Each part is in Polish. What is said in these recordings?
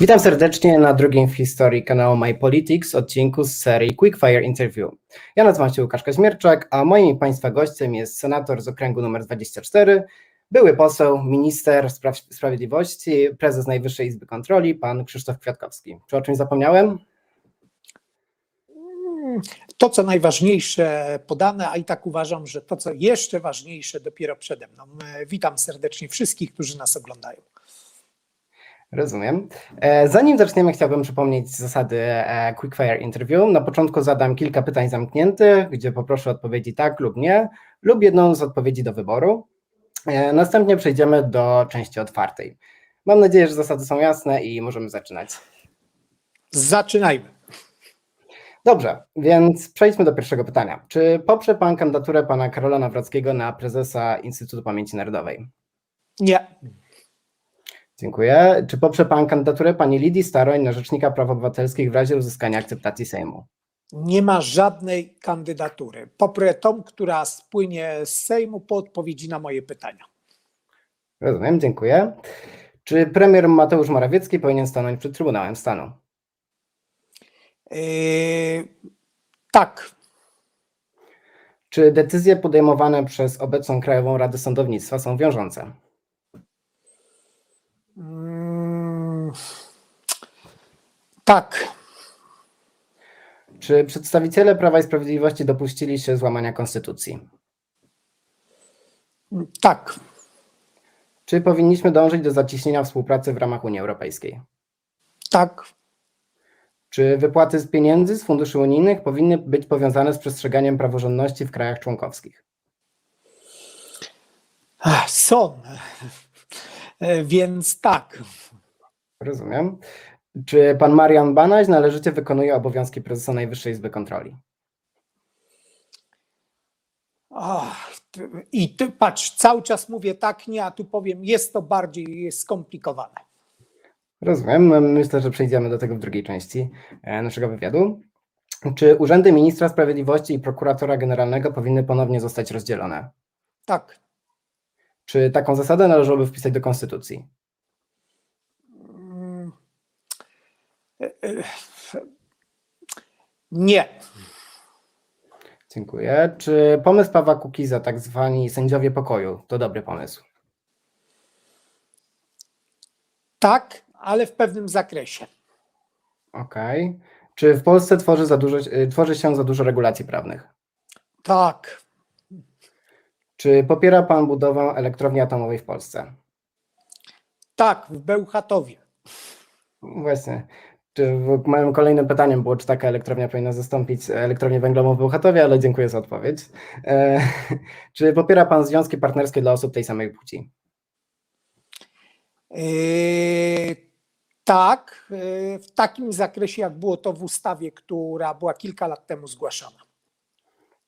Witam serdecznie na drugim w historii kanału My Politics odcinku z serii Quickfire Interview. Ja nazywam się Łukasz Kaźmierczak, a moim i Państwa gościem jest senator z okręgu numer 24, były poseł, minister spraw sprawiedliwości, prezes Najwyższej Izby Kontroli, pan Krzysztof Kwiatkowski. Czy o czymś zapomniałem? To, co najważniejsze podane, a i tak uważam, że to, co jeszcze ważniejsze, dopiero przede mną. Witam serdecznie wszystkich, którzy nas oglądają. Rozumiem. E, Zanim zaczniemy, chciałbym przypomnieć zasady e, Quickfire Interview. Na początku zadam kilka pytań zamkniętych, gdzie poproszę odpowiedzi tak lub nie, lub jedną z odpowiedzi do wyboru. E, Następnie przejdziemy do części otwartej. Mam nadzieję, że zasady są jasne i możemy zaczynać. Zaczynajmy. Dobrze, więc przejdźmy do pierwszego pytania. Czy poprze Pan kandydaturę Pana Karola Nawrockiego na prezesa Instytutu Pamięci Narodowej? Nie, Dziękuję. Czy poprze Pan kandydaturę Pani Lidii Staroń na Rzecznika Praw Obywatelskich w razie uzyskania akceptacji Sejmu? nie ma żadnej kandydatury. Poprę tą, która spłynie z Sejmu po odpowiedzi na moje pytania. Rozumiem, dziękuję. Czy premier Mateusz Morawiecki powinien stanąć przed Trybunałem Stanu? Yy, tak, Czy decyzje podejmowane przez obecną Krajową Radę Sądownictwa są wiążące? Tak, Czy przedstawiciele Prawa i Sprawiedliwości dopuścili się złamania konstytucji? tak, Czy powinniśmy dążyć do zacieśnienia współpracy w ramach Unii Europejskiej? tak, Czy wypłaty z pieniędzy z funduszy unijnych powinny być powiązane z przestrzeganiem praworządności w krajach członkowskich? Są. Yy, Więc tak, Rozumiem. Czy pan Marian Banaś należycie wykonuje obowiązki prezesa Najwyższej Izby Kontroli? Ach, I ty patrz, cały czas mówię tak, nie, a tu powiem, jest to bardziej skomplikowane. Rozumiem. Myślę, że przejdziemy do tego w drugiej części e, naszego wywiadu. Czy urzędy ministra sprawiedliwości i prokuratora generalnego powinny ponownie zostać rozdzielone? Tak, Czy taką zasadę należałoby wpisać do konstytucji? Mm. E, e, Nie, Dziękuję. Czy pomysł Pawła Kukiza, tak zwani sędziowie pokoju, to dobry pomysł? tak, ale w pewnym zakresie. Okej. Czy w Polsce tworzy, za dużo, y, tworzy się za dużo regulacji prawnych? Tak, Czy popiera Pan budowę elektrowni atomowej w Polsce? tak, w Bełchatowie. Właśnie. Czy moim kolejnym pytaniem było, czy taka elektrownia powinna zastąpić elektrownię węglową w Bełchatowie, ale dziękuję za odpowiedź. E, czy popiera Pan związki partnerskie dla osób tej samej płci? Yy, tak, yy, w takim zakresie, jak było to w ustawie, która była kilka lat temu zgłaszana.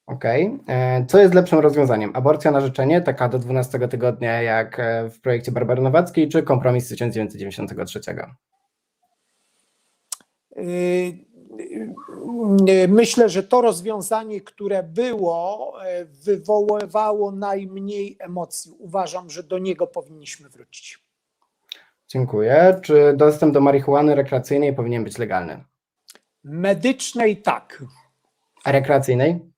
Okej. E, Co jest lepszym rozwiązaniem? Aborcja na życzenie, taka do 12 tygodnia, jak e, w projekcie Barbary Nowackiej, czy kompromis z 1993? Yy, yy, Myślę, że to rozwiązanie, które było, yy, wywoływało najmniej emocji. Uważam, że do niego powinniśmy wrócić. Dziękuję. Czy dostęp do marihuany rekreacyjnej powinien być legalny? Medycznej tak, A rekreacyjnej?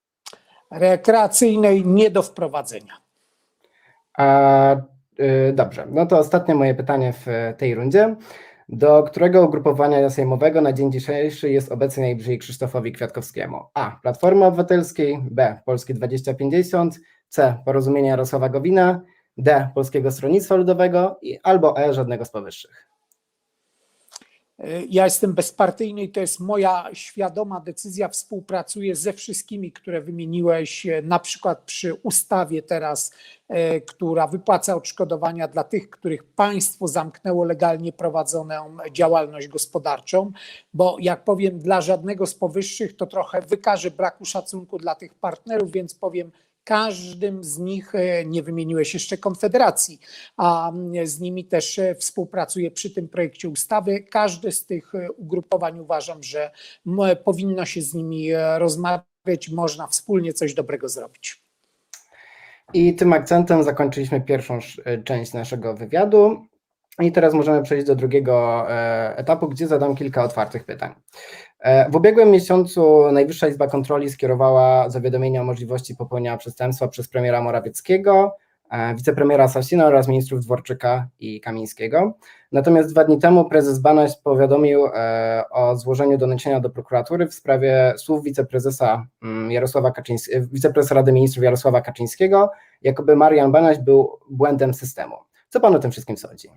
rekreacyjnej nie do wprowadzenia. A, y, dobrze, no to ostatnie moje pytanie w tej rundzie. Do którego ugrupowania sejmowego na dzień dzisiejszy jest obecnie najbliżej Krzysztofowi Kwiatkowskiemu? A. Platformy Obywatelskiej, B. Polskie 2050, C. Porozumienia Jarosława Gowina, D. Polskiego Stronnictwa Ludowego i albo E. Żadnego z powyższych. Ja jestem bezpartyjny i to jest moja świadoma decyzja. Współpracuję ze wszystkimi, które wymieniłeś, e, na przykład przy ustawie teraz, e, która wypłaca odszkodowania dla tych, których państwo zamknęło legalnie prowadzoną działalność gospodarczą, bo jak powiem, dla żadnego z powyższych to trochę wykaże braku szacunku dla tych partnerów, więc powiem, każdym z nich, e, nie wymieniłeś jeszcze Konfederacji, a z nimi też e, współpracuję przy tym projekcie ustawy. Każde z tych e, ugrupowań uważam, że powinno się z nimi rozmawiać, można wspólnie coś dobrego zrobić. I tym akcentem zakończyliśmy pierwszą sz- część naszego wywiadu. I teraz możemy przejść do drugiego e, etapu, gdzie zadam kilka otwartych pytań. E, W ubiegłym miesiącu Najwyższa Izba Kontroli skierowała zawiadomienie o możliwości popełnienia przestępstwa przez premiera Morawieckiego, e, wicepremiera Sasina oraz ministrów Dworczyka i Kamińskiego. Natomiast dwa dni temu prezes Banaś powiadomił o złożeniu donesienia do prokuratury w sprawie słów wiceprezesa mm, Jarosława Kaczyńskiego, wiceprezesa Rady Ministrów Jarosława Kaczyńskiego, jakoby Marian Banaś był błędem systemu. Co pan o tym wszystkim sądzi?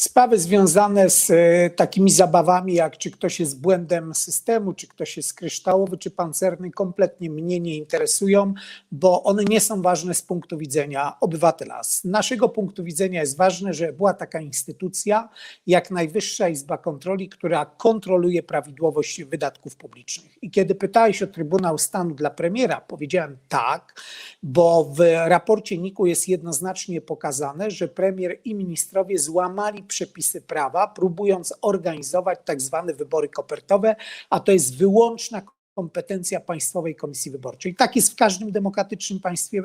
Sprawy związane z e, takimi zabawami, jak czy ktoś jest błędem systemu, czy ktoś jest kryształowy, czy pancerny, kompletnie mnie nie interesują, bo one nie są ważne z punktu widzenia obywatela. Z naszego punktu widzenia jest ważne, że była taka instytucja jak Najwyższa Izba Kontroli, która kontroluje prawidłowość wydatków publicznych. I kiedy pytałeś o Trybunał Stanu dla premiera, powiedziałem tak, bo w raporcie NIK-u jest jednoznacznie pokazane, że premier i ministrowie złamali przepisy prawa, próbując organizować tak zwane wybory kopertowe, a to jest wyłączna kompetencja Państwowej Komisji Wyborczej. Tak jest w każdym demokratycznym państwie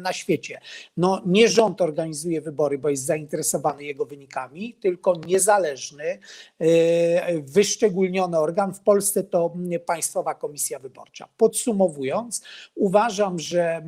na świecie. No, nie rząd organizuje wybory, bo jest zainteresowany jego wynikami, tylko niezależny, e, wyszczególniony organ. W Polsce to Państwowa Komisja Wyborcza. Podsumowując, uważam, że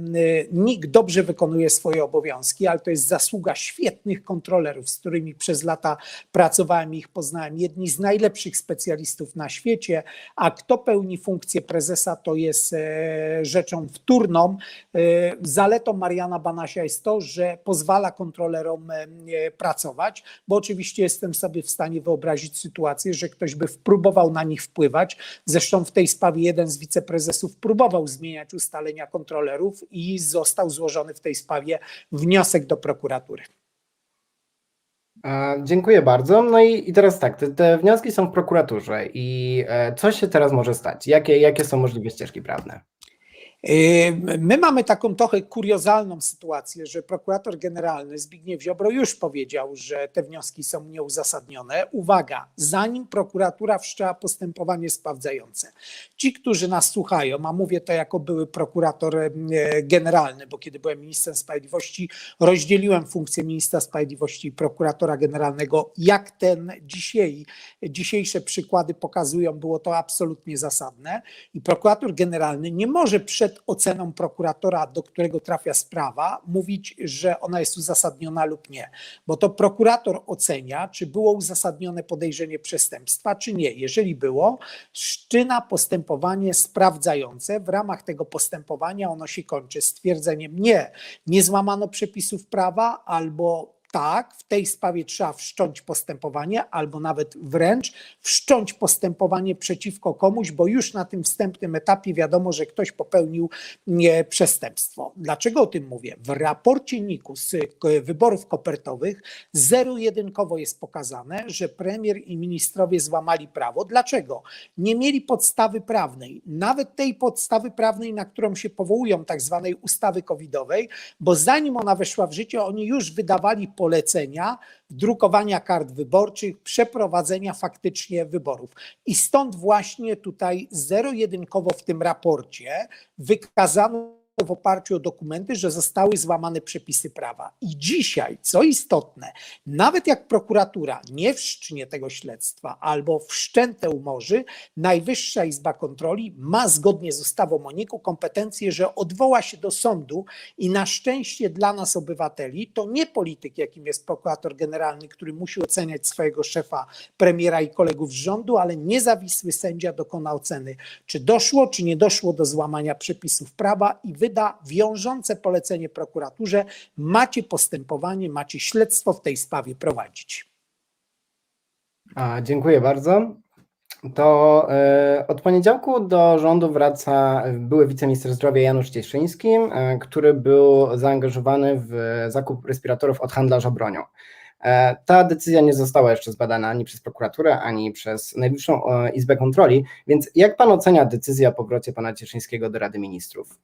NIK dobrze wykonuje swoje obowiązki, ale to jest zasługa świetnych kontrolerów, z którymi przez lata pracowałem i ich poznałem. Jedni z najlepszych specjalistów na świecie, a kto pełni funkcję prezesa, to jest e, rzeczą wtórną. E, Zaletą Mariana Banasia jest to, że pozwala kontrolerom e, pracować, bo oczywiście jestem sobie w stanie wyobrazić sytuację, że ktoś by próbował na nich wpływać. Zresztą w tej sprawie jeden z wiceprezesów próbował zmieniać ustalenia kontrolerów i został złożony w tej sprawie wniosek do prokuratury. Dziękuję bardzo. No i, i teraz tak, te, te wnioski są w prokuraturze i e, co się teraz może stać? Jakie, jakie są możliwe ścieżki prawne? Yy, My mamy taką trochę kuriozalną sytuację, że prokurator generalny Zbigniew Ziobro już powiedział, że te wnioski są nieuzasadnione. Uwaga, zanim prokuratura wszczęła postępowanie sprawdzające. Ci, którzy nas słuchają, a mówię to jako były prokurator e, generalny, bo kiedy byłem ministrem sprawiedliwości, rozdzieliłem funkcję ministra sprawiedliwości i prokuratora generalnego. Jak ten dzisiaj, dzisiejsze przykłady pokazują, było to absolutnie zasadne i prokurator generalny nie może przed oceną prokuratora, do którego trafia sprawa, mówić, że ona jest uzasadniona lub nie, bo to prokurator ocenia, czy było uzasadnione podejrzenie przestępstwa, czy nie. Jeżeli było, wszczyna postępowanie sprawdzające. W ramach tego postępowania ono się kończy stwierdzeniem nie, nie złamano przepisów prawa albo tak, w tej sprawie trzeba wszcząć postępowanie, albo nawet wręcz wszcząć postępowanie przeciwko komuś, bo już na tym wstępnym etapie wiadomo, że ktoś popełnił przestępstwo. Dlaczego o tym mówię? W raporcie NIK-u z k- wyborów kopertowych zero-jedynkowo jest pokazane, że premier i ministrowie złamali prawo. Dlaczego? Nie mieli podstawy prawnej, nawet tej podstawy prawnej, na którą się powołują, tak zwanej ustawy covidowej, bo zanim ona weszła w życie, oni już wydawali polecenia drukowania kart wyborczych, przeprowadzenia faktycznie wyborów. I stąd właśnie tutaj zero-jedynkowo w tym raporcie wykazano w oparciu o dokumenty, że zostały złamane przepisy prawa. I dzisiaj, co istotne, nawet jak prokuratura nie wszcznie tego śledztwa albo wszczęte umorzy, Najwyższa Izba Kontroli ma zgodnie z ustawą o NIK-u kompetencję, że odwoła się do sądu i na szczęście dla nas obywateli, to nie polityk, jakim jest prokurator generalny, który musi oceniać swojego szefa, premiera i kolegów z rządu, ale niezawisły sędzia dokona oceny, czy doszło, czy nie doszło do złamania przepisów prawa i wyda wiążące polecenie prokuraturze, macie postępowanie, macie śledztwo w tej sprawie prowadzić. A, dziękuję bardzo. To e, od poniedziałku do rządu wraca były wiceminister zdrowia Janusz Cieszyński, e, który był zaangażowany w zakup respiratorów od handlarza bronią. E, ta decyzja nie została jeszcze zbadana ani przez prokuraturę, ani przez Najwyższą Izbę Kontroli, więc jak pan ocenia decyzję o powrocie pana Cieszyńskiego do Rady Ministrów?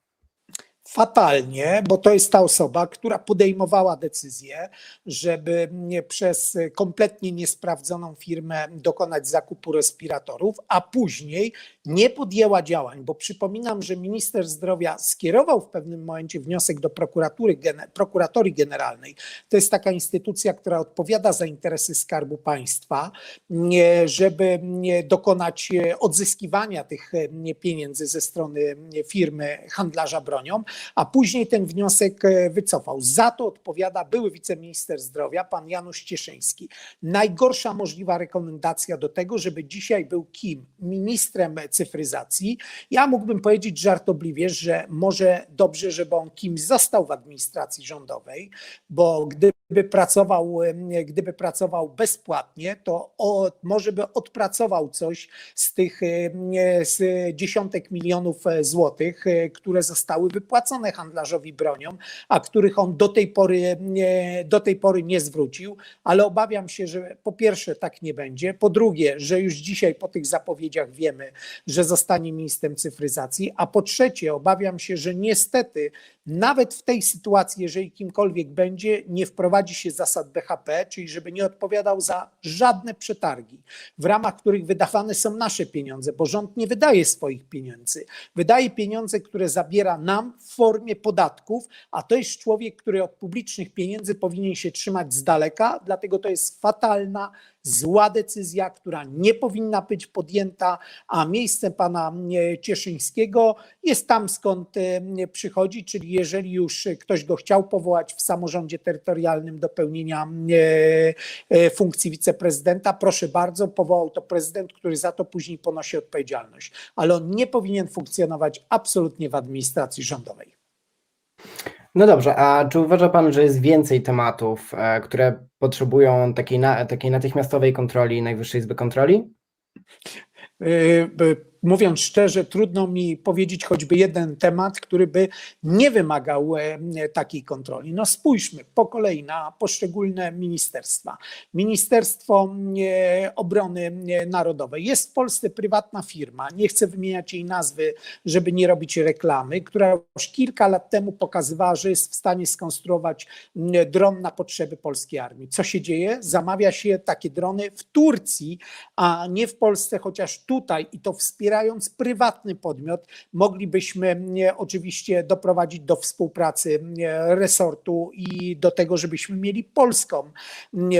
Fatalnie, bo to jest ta osoba, która podejmowała decyzję, żeby przez kompletnie niesprawdzoną firmę dokonać zakupu respiratorów, a później nie podjęła działań, bo przypominam, że minister zdrowia skierował w pewnym momencie wniosek do prokuratury, prokuratorii generalnej. To jest taka instytucja, która odpowiada za interesy Skarbu Państwa, żeby dokonać odzyskiwania tych pieniędzy ze strony firmy handlarza bronią, a później ten wniosek wycofał. Za to odpowiada były wiceminister zdrowia, pan Janusz Cieszyński. Najgorsza możliwa rekomendacja do tego, żeby dzisiaj był kim? Ministrem cyfryzacji. Ja mógłbym powiedzieć żartobliwie, że może dobrze, żeby on kimś został w administracji rządowej, bo gdyby pracował, gdyby pracował bezpłatnie, to może by odpracował coś z tych z dziesiątek milionów złotych, które zostały wypłacone handlarzowi bronią, a których on do tej pory, do tej pory nie zwrócił, ale obawiam się, że po pierwsze tak nie będzie, po drugie, że już dzisiaj po tych zapowiedziach wiemy, że zostanie ministrem cyfryzacji, a po trzecie obawiam się, że niestety nawet w tej sytuacji, jeżeli kimkolwiek będzie, nie wprowadzi się zasad BHP, czyli żeby nie odpowiadał za żadne przetargi, w ramach których wydawane są nasze pieniądze, bo rząd nie wydaje swoich pieniędzy. Wydaje pieniądze, które zabiera nam w formie podatków, a to jest człowiek, który od publicznych pieniędzy powinien się trzymać z daleka, dlatego to jest fatalna zła decyzja, która nie powinna być podjęta, a miejsce pana e, Cieszyńskiego jest tam, skąd e, przychodzi, czyli jeżeli już ktoś go chciał powołać w samorządzie terytorialnym do pełnienia e, funkcji wiceprezydenta, proszę bardzo, powołał to prezydent, który za to później ponosi odpowiedzialność, ale on nie powinien funkcjonować absolutnie w administracji rządowej. No dobrze, a czy uważa Pan, że jest więcej tematów, które potrzebują takiej, na, takiej natychmiastowej kontroli Najwyższej Izby Kontroli? Mówiąc szczerze, trudno mi powiedzieć choćby jeden temat, który by nie wymagał e, takiej kontroli. No spójrzmy po kolei na poszczególne ministerstwa. Ministerstwo e, Obrony Narodowej. Jest w Polsce prywatna firma, nie chcę wymieniać jej nazwy, żeby nie robić reklamy, która już kilka lat temu pokazywała, że jest w stanie skonstruować dron na potrzeby polskiej armii. Co się dzieje? Zamawia się takie drony w Turcji, a nie w Polsce, chociaż tutaj i to wspierając prywatny podmiot, moglibyśmy oczywiście doprowadzić do współpracy resortu i do tego, żebyśmy mieli polską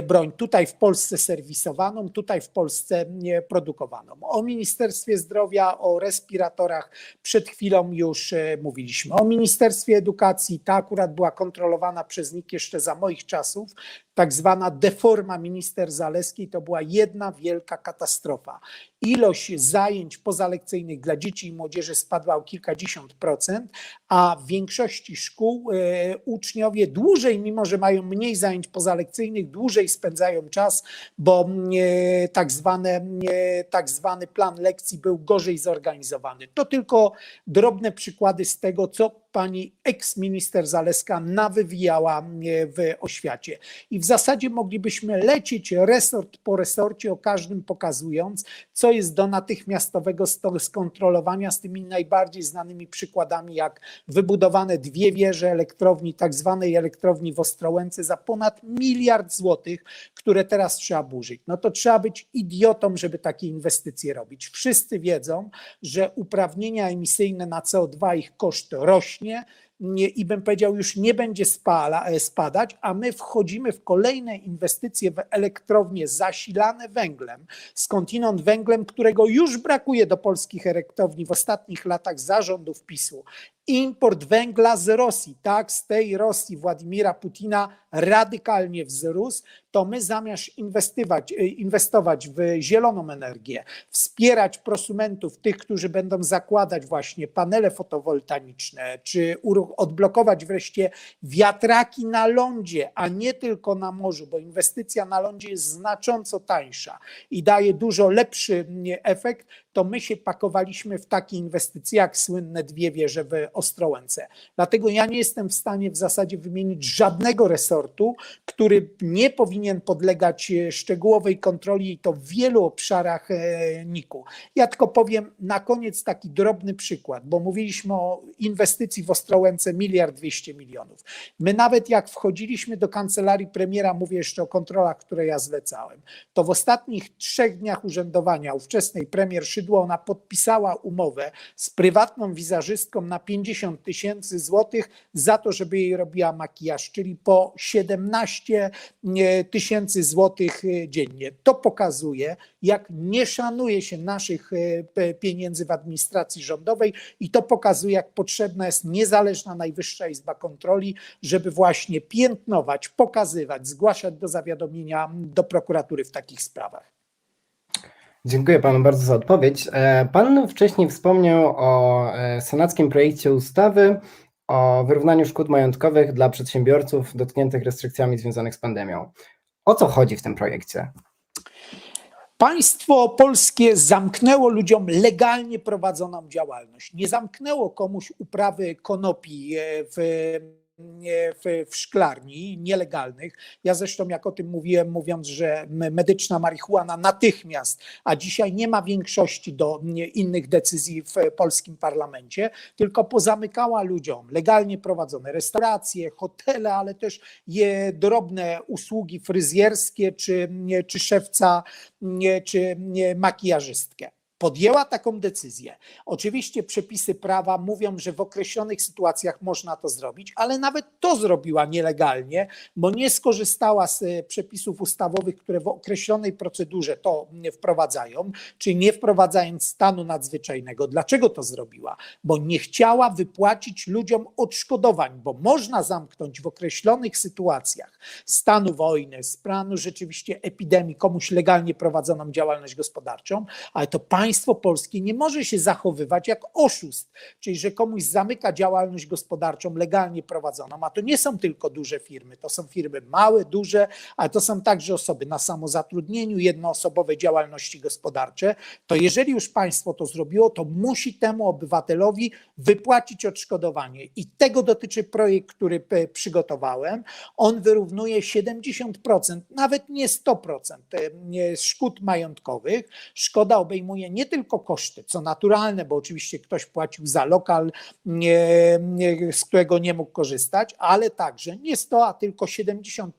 broń tutaj w Polsce serwisowaną, tutaj w Polsce produkowaną. O Ministerstwie Zdrowia, o respiratorach przed chwilą już e, mówiliśmy. O Ministerstwie Edukacji, ta akurat była kontrolowana przez NIK jeszcze za moich czasów, tak zwana deforma minister Zaleskiej to była jedna wielka katastrofa. Ilość zajęć pozalekcyjnych dla dzieci i młodzieży spadła o kilkadziesiąt procent, a w większości szkół e, uczniowie dłużej, mimo że mają mniej zajęć pozalekcyjnych, dłużej spędzają czas, bo e, tak, zwane, e, tak zwany plan lekcji był gorzej zorganizowany. To tylko drobne przykłady z tego, co pani eks-minister Zaleska nawywijała w oświacie. I w zasadzie moglibyśmy lecieć resort po resorcie, o każdym pokazując, co jest do natychmiastowego skontrolowania z tymi najbardziej znanymi przykładami, jak wybudowane dwie wieże elektrowni, tak zwanej elektrowni w Ostrołęce za ponad miliard złotych, które teraz trzeba burzyć. No to trzeba być idiotą, żeby takie inwestycje robić. Wszyscy wiedzą, że uprawnienia emisyjne na CO2, ich koszt rośnie, nie, i bym powiedział, już nie będzie spala, e, spadać, a my wchodzimy w kolejne inwestycje w elektrownie zasilane węglem, skądinąd węglem, którego już brakuje do polskich elektrowni w ostatnich latach zarządów PiSu import węgla z Rosji, tak, z tej Rosji Władimira Putina radykalnie wzrósł, to my zamiast inwestować, e, inwestować w zieloną energię, wspierać prosumentów, tych, którzy będą zakładać właśnie panele fotowoltaiczne, czy odblokować wreszcie wiatraki na lądzie, a nie tylko na morzu, bo inwestycja na lądzie jest znacząco tańsza i daje dużo lepszy efekt, to my się pakowaliśmy w takie inwestycje jak słynne dwie wieże w Ostrołęce. Dlatego ja nie jestem w stanie w zasadzie wymienić żadnego resortu, który nie powinien podlegać e, szczegółowej kontroli i to w wielu obszarach e, NIK-u. Ja tylko powiem na koniec taki drobny przykład, bo mówiliśmy o inwestycji w Ostrołęce miliard dwieście milionów. My nawet jak wchodziliśmy do kancelarii premiera, mówię jeszcze o kontrolach, które ja zlecałem, to w ostatnich trzech dniach urzędowania ówczesnej premier Szydło, ona podpisała umowę z prywatną wizerzystką na 50 tysięcy złotych za to, żeby jej robiła makijaż, czyli po 17 e, tysięcy złotych e, dziennie. To pokazuje, jak nie szanuje się naszych e, pieniędzy w administracji rządowej i to pokazuje, jak potrzebna jest niezależna Najwyższa Izba Kontroli, żeby właśnie piętnować, pokazywać, zgłaszać do zawiadomienia do prokuratury w takich sprawach. Dziękuję panu bardzo za odpowiedź. E, Pan wcześniej wspomniał o e, senackim projekcie ustawy o wyrównaniu szkód majątkowych dla przedsiębiorców dotkniętych restrykcjami związanymi z pandemią. O co chodzi w tym projekcie? Państwo polskie zamknęło ludziom legalnie prowadzoną działalność. Nie zamknęło komuś uprawy konopi e, w, w, w szklarni nielegalnych. Ja zresztą, jak o tym mówiłem, mówiąc, że medyczna marihuana natychmiast, a dzisiaj nie ma większości do innych decyzji w polskim parlamencie, tylko pozamykała ludziom legalnie prowadzone restauracje, hotele, ale też je drobne usługi fryzjerskie czy, czy szewca czy makijażystkę. Podjęła taką decyzję. Oczywiście przepisy prawa mówią, że w określonych sytuacjach można to zrobić, ale nawet to zrobiła nielegalnie, bo nie skorzystała z e, przepisów ustawowych, które w określonej procedurze to nie wprowadzają, czyli nie wprowadzając stanu nadzwyczajnego. Dlaczego to zrobiła? Bo nie chciała wypłacić ludziom odszkodowań, bo można zamknąć w określonych sytuacjach stanu wojny, stanu rzeczywiście epidemii, komuś legalnie prowadzoną działalność gospodarczą, ale to państwo polskie nie może się zachowywać jak oszust, czyli że komuś zamyka działalność gospodarczą legalnie prowadzoną, a to nie są tylko duże firmy, to są firmy małe, duże, ale to są także osoby na samozatrudnieniu, jednoosobowe działalności gospodarcze, to jeżeli już państwo to zrobiło, to musi temu obywatelowi wypłacić odszkodowanie. I tego dotyczy projekt, który p- przygotowałem. On wyrównuje 70%, nawet nie 100% e, szkód majątkowych. Szkoda obejmuje nie tylko koszty, co naturalne, bo oczywiście ktoś płacił za lokal, nie, nie, z którego nie mógł korzystać, ale także nie 100, a tylko 70%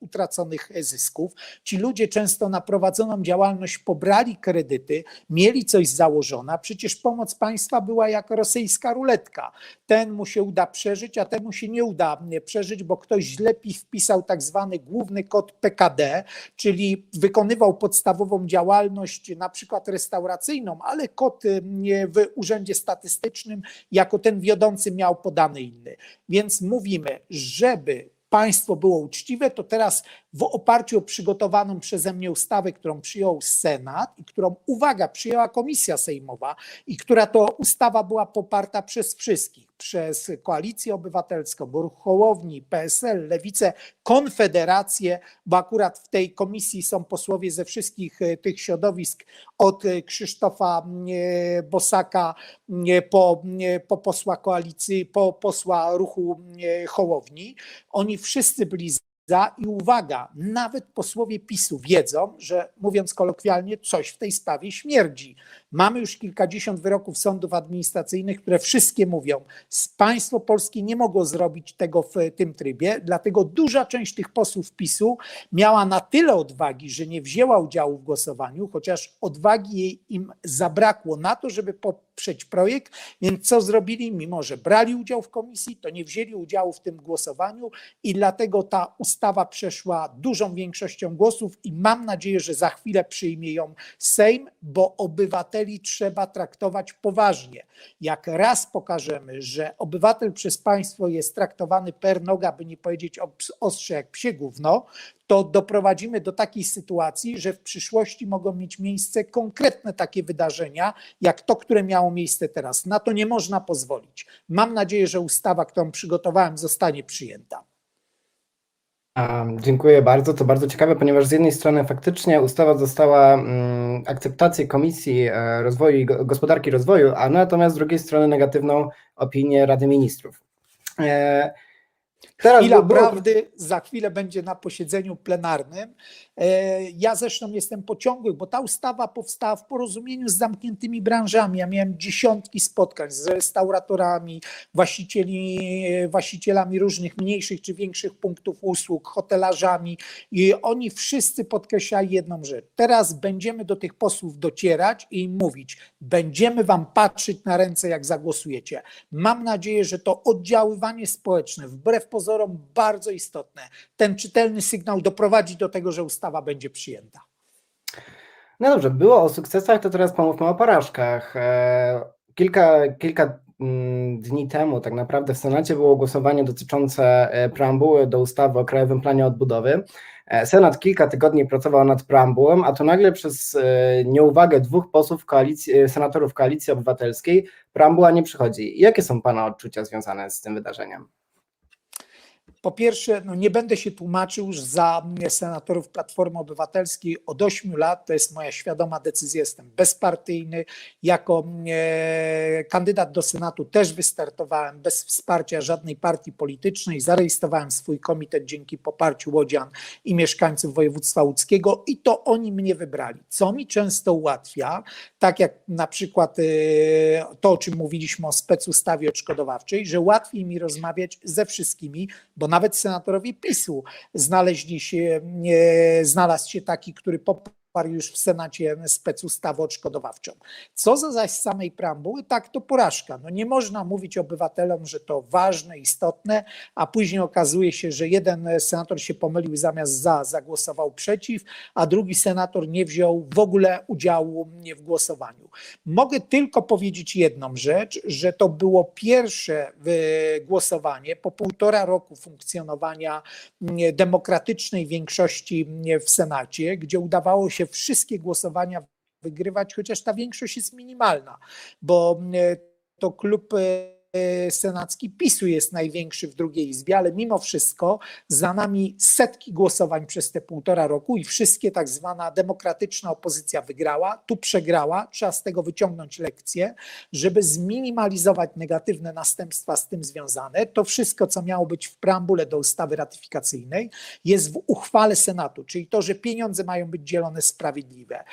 utraconych zysków. Ci ludzie często na prowadzoną działalność pobrali kredyty, mieli coś założone, a przecież pomoc państwa była jak rosyjska ruletka. Ten mu się uda przeżyć, a temu się nie uda nie przeżyć, bo ktoś źle pi- wpisał tak zwany główny kod PKD, czyli wykonywał podstawową działalność, na przykład restauracyjną, ale kod y, w urzędzie statystycznym jako ten wiodący miał podany inny. Więc mówimy, żeby państwo było uczciwe, to teraz w oparciu o przygotowaną przeze mnie ustawę, którą przyjął Senat i którą, uwaga, przyjęła Komisja Sejmowa i która to ustawa była poparta przez wszystkich, przez Koalicję Obywatelską, Ruch Hołowni, PSL, Lewicę, Konfederację, bo akurat w tej komisji są posłowie ze wszystkich e, tych środowisk, od e, Krzysztofa e, Bosaka po, po posła koalicji, po posła ruchu Hołowni. Oni wszyscy byli za i uwaga, nawet posłowie PiSu wiedzą, że mówiąc kolokwialnie, coś w tej sprawie śmierdzi. Mamy już kilkadziesiąt wyroków sądów administracyjnych, które wszystkie mówią, państwo polskie nie mogło zrobić tego w tym trybie, dlatego duża część tych posłów PiSu miała na tyle odwagi, że nie wzięła udziału w głosowaniu, chociaż odwagi jej im zabrakło na to, żeby poprzeć projekt, więc co zrobili? Mimo, że brali udział w komisji, to nie wzięli udziału w tym głosowaniu i dlatego ta ustawa przeszła dużą większością głosów i mam nadzieję, że za chwilę przyjmie ją Sejm, bo obywateli trzeba traktować poważnie. Jak raz pokażemy, że obywatel przez państwo jest traktowany per noga, by nie powiedzieć ostrze jak psie gówno, to doprowadzimy do takiej sytuacji, że w przyszłości mogą mieć miejsce konkretne takie wydarzenia, jak to, które miało miejsce teraz. Na to nie można pozwolić. Mam nadzieję, że ustawa, którą przygotowałem, zostanie przyjęta. Dziękuję bardzo. To bardzo ciekawe, ponieważ z jednej strony faktycznie ustawa dostała mm, akceptację Komisji e, Rozwoju i Go- Gospodarki Rozwoju, a natomiast z drugiej strony negatywną opinię Rady Ministrów. E, Teraz Chwila było- prawdy za chwilę będzie na posiedzeniu plenarnym. E, Ja zresztą jestem pociągły, bo ta ustawa powstała w porozumieniu z zamkniętymi branżami. Ja miałem dziesiątki spotkań z restauratorami, właścicieli, właścicielami różnych mniejszych czy większych punktów usług, hotelarzami i oni wszyscy podkreślali jedną rzecz. Teraz będziemy do tych posłów docierać i im mówić, będziemy wam patrzeć na ręce, jak zagłosujecie. Mam nadzieję, że to oddziaływanie społeczne, wbrew pozorom bardzo istotne, ten czytelny sygnał doprowadzi do tego, że ustawa będzie przyjęta. No dobrze, było o sukcesach, to teraz pomówmy o porażkach. E, Kilka, kilka mm, dni temu tak naprawdę w Senacie było głosowanie dotyczące e, preambuły do ustawy o Krajowym Planie Odbudowy. E, Senat kilka tygodni pracował nad preambułą, a tu nagle przez nieuwagę dwóch posłów koalicji, senatorów Koalicji Obywatelskiej preambuła nie przychodzi. Jakie są Pana odczucia związane z tym wydarzeniem? Po pierwsze, no nie będę się tłumaczył za senatorów Platformy Obywatelskiej od 8 lat. To jest moja świadoma decyzja. Jestem bezpartyjny. Jako e, kandydat do Senatu też wystartowałem bez wsparcia żadnej partii politycznej. Zarejestrowałem swój komitet dzięki poparciu Łodzian i mieszkańców województwa łódzkiego i to oni mnie wybrali. Co mi często ułatwia, tak jak na przykład e, to, o czym mówiliśmy o specustawie odszkodowawczej, że łatwiej mi rozmawiać ze wszystkimi, bo nawet senatorowi PiSu znaleźli się, znalazł się taki, który poparł już w Senacie specustawę odszkodowawczą. Co za zaś samej preambuły, tak to porażka. No nie można mówić obywatelom, że to ważne, istotne, a później okazuje się, że jeden senator się pomylił zamiast za, zagłosował przeciw, a drugi senator nie wziął w ogóle udziału w głosowaniu. Mogę tylko powiedzieć jedną rzecz, że to było pierwsze głosowanie po półtora roku funkcjonowania demokratycznej większości w Senacie, gdzie udawało się wszystkie głosowania wygrywać, chociaż ta większość jest minimalna, bo to klub senacki PiSu jest największy w drugiej izbie, ale mimo wszystko za nami setki głosowań przez te półtora roku i wszystkie tak zwana demokratyczna opozycja wygrała, tu przegrała, trzeba z tego wyciągnąć lekcję, żeby zminimalizować negatywne następstwa z tym związane. To wszystko, co miało być w preambule do ustawy ratyfikacyjnej, jest w uchwale Senatu, czyli to, że pieniądze mają być dzielone sprawiedliwe.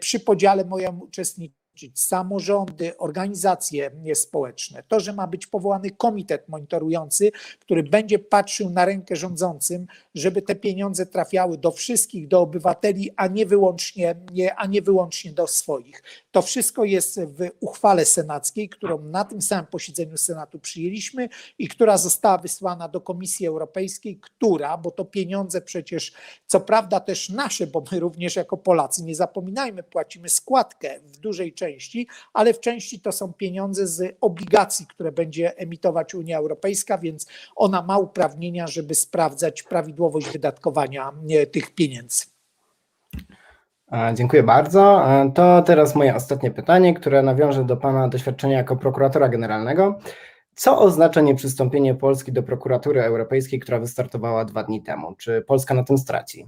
Przy podziale mają uczestniczyć samorządy, organizacje społeczne, to, że ma być powołany komitet monitorujący, który będzie patrzył na rękę rządzącym, żeby te pieniądze trafiały do wszystkich, do obywateli, a nie wyłącznie, nie, a nie wyłącznie do swoich. To wszystko jest w uchwale senackiej, którą na tym samym posiedzeniu Senatu przyjęliśmy i która została wysłana do Komisji Europejskiej, która, bo to pieniądze przecież, co prawda też nasze, bo my również jako Polacy, nie zapominajmy, płacimy składkę w dużej części części, ale w części to są pieniądze z obligacji, które będzie emitować Unia Europejska, więc ona ma uprawnienia, żeby sprawdzać prawidłowość wydatkowania tych pieniędzy. Dziękuję bardzo. To teraz moje ostatnie pytanie, które nawiąże do Pana doświadczenia jako prokuratora generalnego. Co oznacza nieprzystąpienie Polski do prokuratury europejskiej, która wystartowała dwa dni temu? Czy Polska na tym straci?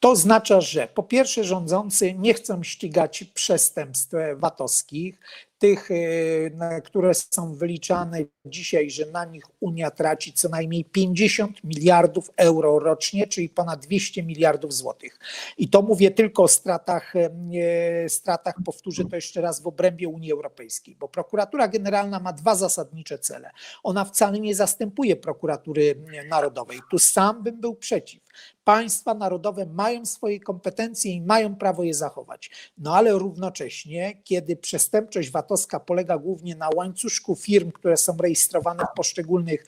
To oznacza, że po pierwsze rządzący nie chcą ścigać przestępstw VAT-owskich, tych, które są wyliczane dzisiaj, że na nich Unia traci co najmniej 50 miliardów euro rocznie, czyli ponad 200 miliardów złotych. I to mówię tylko o stratach, stratach, powtórzę to jeszcze raz, w obrębie Unii Europejskiej, bo prokuratura generalna ma dwa zasadnicze cele. Ona wcale nie zastępuje prokuratury narodowej. Tu sam bym był przeciw. Państwa narodowe mają swoje kompetencje i mają prawo je zachować. No ale równocześnie, kiedy przestępczość VAT-owska polega głównie na łańcuszku firm, które są rejestrowane w poszczególnych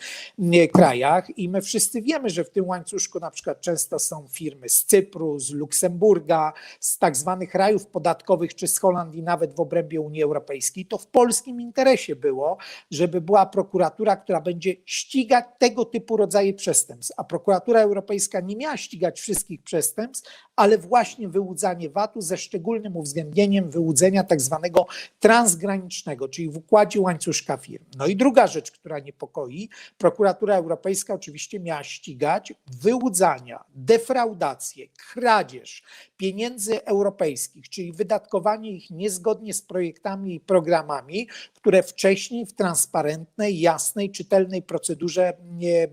krajach i my wszyscy wiemy, że w tym łańcuszku na przykład często są firmy z Cypru, z Luksemburga, z tak zwanych rajów podatkowych czy z Holandii, nawet w obrębie Unii Europejskiej, to w polskim interesie było, żeby była prokuratura, która będzie ścigać tego typu rodzaje przestępstw, a prokuratura europejska nie miała ścigać wszystkich przestępstw, ale właśnie wyłudzanie VAT-u ze szczególnym uwzględnieniem wyłudzenia tak zwanego transgranicznego, czyli w układzie łańcuszka firm. No i druga rzecz, rzecz, która niepokoi. Prokuratura Europejska oczywiście miała ścigać wyłudzania, defraudację, kradzież pieniędzy europejskich, czyli wydatkowanie ich niezgodnie z projektami i programami, które wcześniej w transparentnej, jasnej, czytelnej procedurze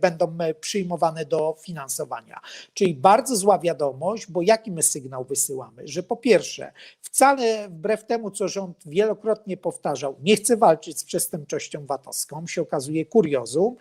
będą e, przyjmowane do finansowania. Czyli bardzo zła wiadomość, bo jaki my sygnał wysyłamy? Że po pierwsze, wcale wbrew temu, co rząd wielokrotnie powtarzał, nie chce walczyć z przestępczością VAT-owską, się okazuje kuriozum.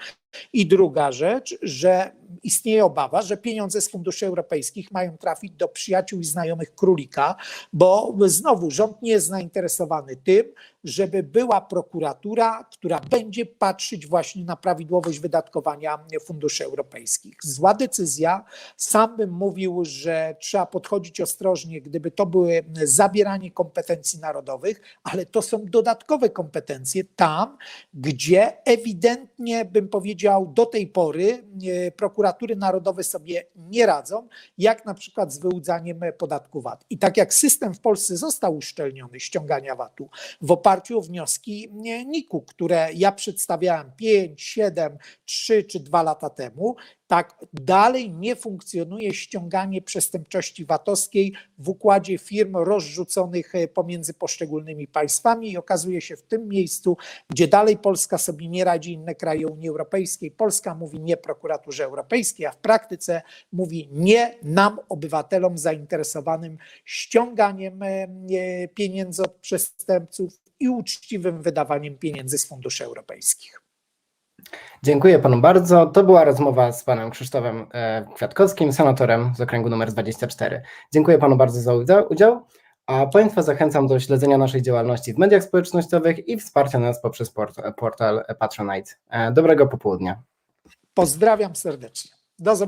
I druga rzecz, że istnieje obawa, że pieniądze z funduszy europejskich mają trafić do przyjaciół i znajomych królika, bo znowu rząd nie jest zainteresowany tym, żeby była prokuratura, która będzie patrzeć właśnie na prawidłowość wydatkowania funduszy europejskich. Zła decyzja. Sam bym mówił, że trzeba podchodzić ostrożnie, gdyby to były zabieranie kompetencji narodowych, ale to są dodatkowe kompetencje tam, gdzie ewidentnie bym powiedział, do tej pory e, prokuratury narodowe sobie nie radzą, jak na przykład z wyłudzaniem podatku VAT. I tak jak system w Polsce został uszczelniony ściągania VAT-u w oparciu o wnioski e, NIK-u, które ja przedstawiałem 5, 7, 3 czy 2 lata temu, tak dalej nie funkcjonuje ściąganie przestępczości VAT-owskiej w układzie firm rozrzuconych e, pomiędzy poszczególnymi państwami i okazuje się w tym miejscu, gdzie dalej Polska sobie nie radzi, inne kraje Unii Europejskiej. Polska mówi nie prokuraturze europejskiej, a w praktyce mówi nie nam, obywatelom zainteresowanym ściąganiem e, e, pieniędzy od przestępców i uczciwym wydawaniem pieniędzy z funduszy europejskich. Dziękuję panu bardzo. To była rozmowa z panem Krzysztofem e, Kwiatkowskim, senatorem z okręgu numer 24. Dziękuję panu bardzo za udział- a państwa zachęcam do śledzenia naszej działalności w mediach społecznościowych i wsparcia nas poprzez port- portal Patronite. E, Dobrego popołudnia. Pozdrawiam serdecznie. Do zobaczenia.